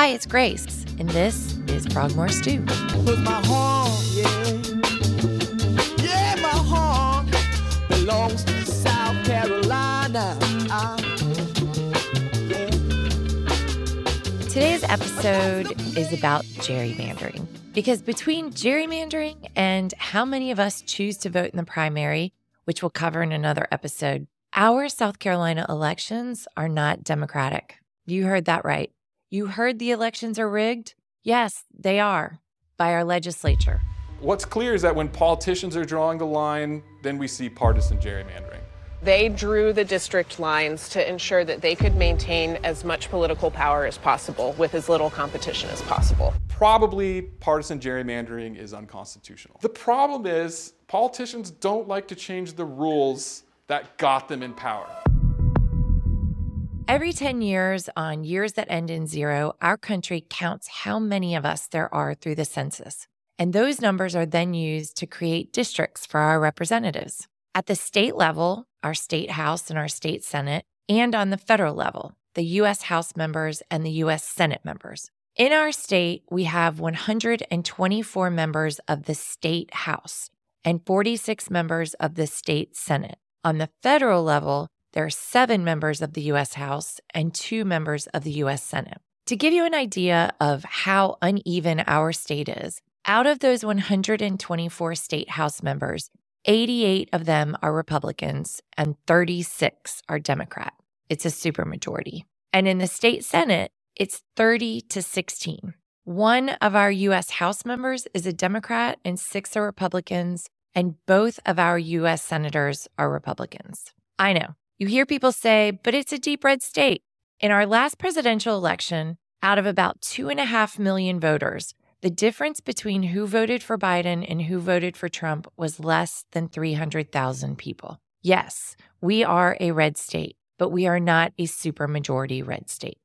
Hi, it's Grace, and this is Frogmore Stew. With my yeah. Yeah, my belongs to South Carolina. Ah, yeah. Today's episode is about gerrymandering. Because between gerrymandering and how many of us choose to vote in the primary, which we'll cover in another episode, our South Carolina elections are not democratic. You heard that right. You heard the elections are rigged? Yes, they are, by our legislature. What's clear is that when politicians are drawing the line, then we see partisan gerrymandering. They drew the district lines to ensure that they could maintain as much political power as possible with as little competition as possible. Probably partisan gerrymandering is unconstitutional. The problem is politicians don't like to change the rules that got them in power. Every 10 years, on years that end in zero, our country counts how many of us there are through the census. And those numbers are then used to create districts for our representatives. At the state level, our state house and our state senate, and on the federal level, the U.S. House members and the U.S. Senate members. In our state, we have 124 members of the state house and 46 members of the state senate. On the federal level, there are seven members of the U.S. House and two members of the U.S. Senate. To give you an idea of how uneven our state is, out of those 124 state House members, 88 of them are Republicans and 36 are Democrat. It's a supermajority. And in the state Senate, it's 30 to 16. One of our U.S. House members is a Democrat and six are Republicans, and both of our U.S. senators are Republicans. I know. You hear people say, but it's a deep red state. In our last presidential election, out of about two and a half million voters, the difference between who voted for Biden and who voted for Trump was less than 300,000 people. Yes, we are a red state, but we are not a supermajority red state.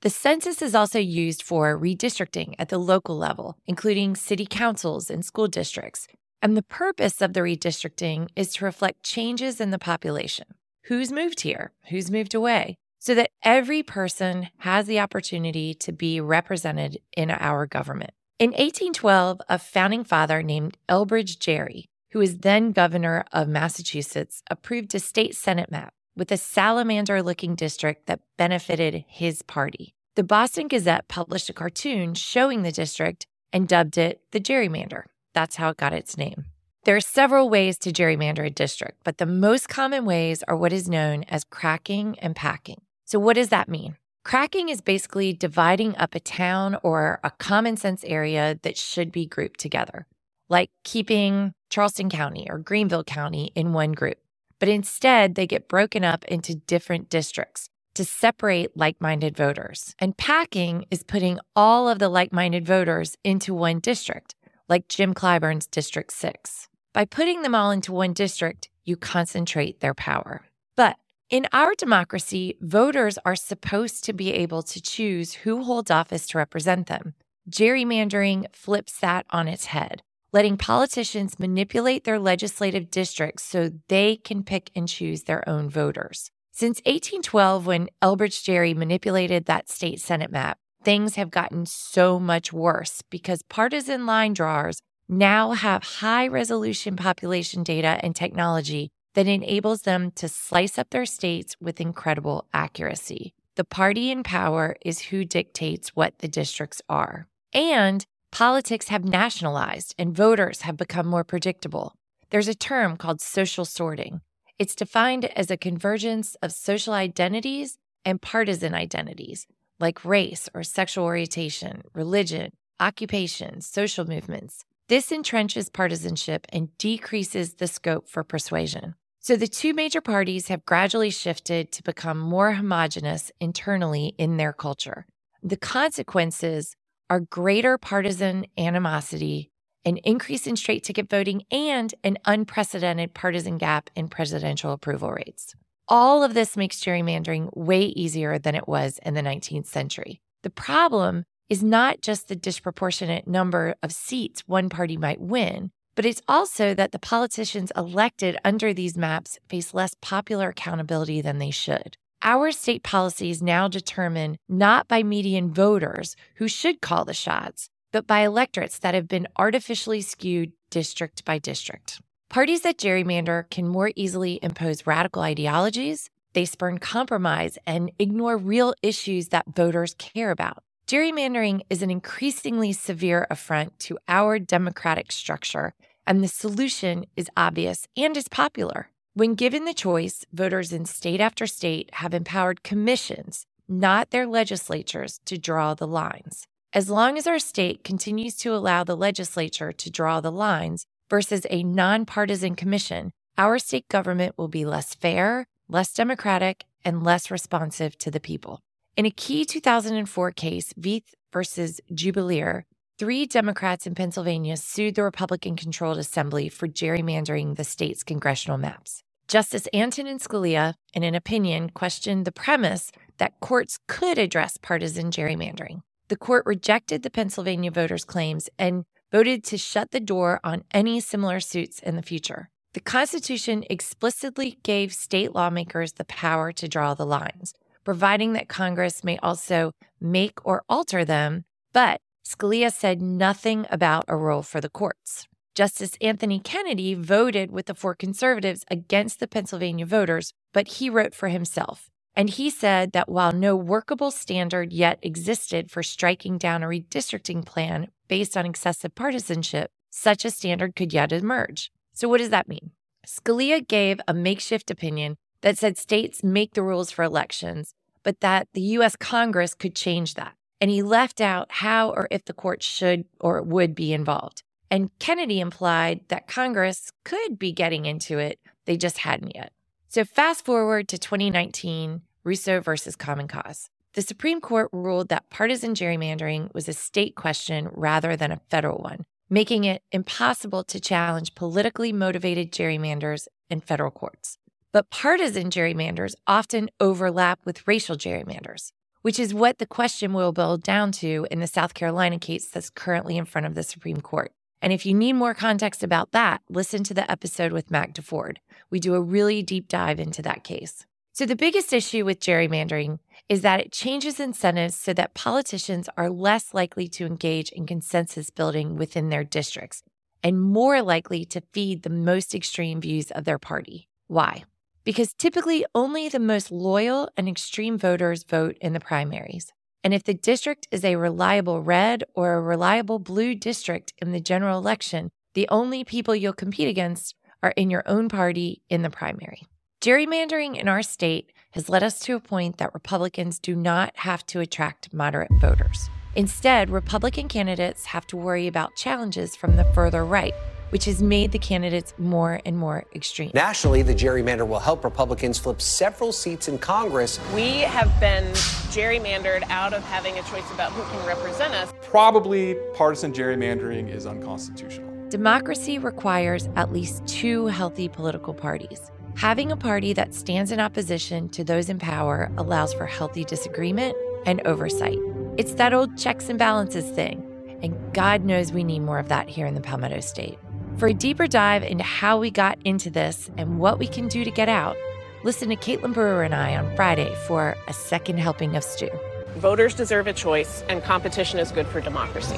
The census is also used for redistricting at the local level, including city councils and school districts. And the purpose of the redistricting is to reflect changes in the population who's moved here, who's moved away, so that every person has the opportunity to be represented in our government. In 1812, a founding father named Elbridge Gerry, who was then governor of Massachusetts, approved a state senate map with a salamander looking district that benefited his party. The Boston Gazette published a cartoon showing the district and dubbed it the gerrymander. That's how it got its name. There are several ways to gerrymander a district, but the most common ways are what is known as cracking and packing. So, what does that mean? Cracking is basically dividing up a town or a common sense area that should be grouped together, like keeping Charleston County or Greenville County in one group. But instead, they get broken up into different districts to separate like minded voters. And packing is putting all of the like minded voters into one district, like Jim Clyburn's District 6. By putting them all into one district, you concentrate their power. But in our democracy, voters are supposed to be able to choose who holds office to represent them. Gerrymandering flips that on its head, letting politicians manipulate their legislative districts so they can pick and choose their own voters. Since 1812, when Elbridge Gerry manipulated that state Senate map, things have gotten so much worse because partisan line drawers now have high resolution population data and technology that enables them to slice up their states with incredible accuracy. The party in power is who dictates what the districts are. And politics have nationalized and voters have become more predictable. There's a term called social sorting. It's defined as a convergence of social identities and partisan identities, like race or sexual orientation, religion, occupation, social movements. This entrenches partisanship and decreases the scope for persuasion. So the two major parties have gradually shifted to become more homogenous internally in their culture. The consequences are greater partisan animosity, an increase in straight ticket voting, and an unprecedented partisan gap in presidential approval rates. All of this makes gerrymandering way easier than it was in the 19th century. The problem is not just the disproportionate number of seats one party might win, but it's also that the politicians elected under these maps face less popular accountability than they should. our state policies now determined not by median voters who should call the shots, but by electorates that have been artificially skewed district by district. Parties that gerrymander can more easily impose radical ideologies, they spurn compromise and ignore real issues that voters care about. Gerrymandering is an increasingly severe affront to our democratic structure, and the solution is obvious and is popular. When given the choice, voters in state after state have empowered commissions, not their legislatures, to draw the lines. As long as our state continues to allow the legislature to draw the lines versus a nonpartisan commission, our state government will be less fair, less democratic, and less responsive to the people. In a key 2004 case, Veith versus Jubelirer, three Democrats in Pennsylvania sued the Republican controlled assembly for gerrymandering the state's congressional maps. Justice Antonin Scalia, in an opinion, questioned the premise that courts could address partisan gerrymandering. The court rejected the Pennsylvania voters' claims and voted to shut the door on any similar suits in the future. The Constitution explicitly gave state lawmakers the power to draw the lines providing that Congress may also make or alter them, but Scalia said nothing about a role for the courts. Justice Anthony Kennedy voted with the four conservatives against the Pennsylvania voters, but he wrote for himself. And he said that while no workable standard yet existed for striking down a redistricting plan based on excessive partisanship, such a standard could yet emerge. So, what does that mean? Scalia gave a makeshift opinion that said states make the rules for elections, but that the US Congress could change that. And he left out how or if the court should or would be involved. And Kennedy implied that Congress could be getting into it, they just hadn't yet. So fast forward to 2019, Rucho versus Common Cause. The Supreme Court ruled that partisan gerrymandering was a state question rather than a federal one, making it impossible to challenge politically motivated gerrymanders in federal courts. But partisan gerrymanders often overlap with racial gerrymanders, which is what the question will boil down to in the South Carolina case that's currently in front of the Supreme Court. And if you need more context about that, listen to the episode with Mac DeFord. We do a really deep dive into that case. So, the biggest issue with gerrymandering is that it changes incentives so that politicians are less likely to engage in consensus building within their districts and more likely to feed the most extreme views of their party. Why? Because typically only the most loyal and extreme voters vote in the primaries. And if the district is a reliable red or a reliable blue district in the general election, the only people you'll compete against are in your own party in the primary. Gerrymandering in our state has led us to a point that Republicans do not have to attract moderate voters. Instead, Republican candidates have to worry about challenges from the further right, which has made the candidates more and more extreme. Nationally, the gerrymander will help Republicans flip several seats in Congress. We have been gerrymandered out of having a choice about who can represent us. Probably partisan gerrymandering is unconstitutional. Democracy requires at least two healthy political parties. Having a party that stands in opposition to those in power allows for healthy disagreement and oversight. It's that old checks and balances thing, and God knows we need more of that here in the Palmetto State. For a deeper dive into how we got into this and what we can do to get out, listen to Caitlin Brewer and I on Friday for a second helping of stew. Voters deserve a choice, and competition is good for democracy.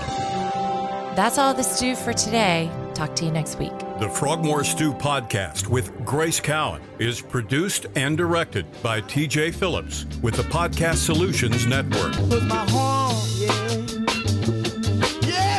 That's all the stew for today. Talk to you next week. The Frogmore Stew podcast with Grace Cowan is produced and directed by TJ Phillips with the Podcast Solutions Network. my heart, yeah. Yeah,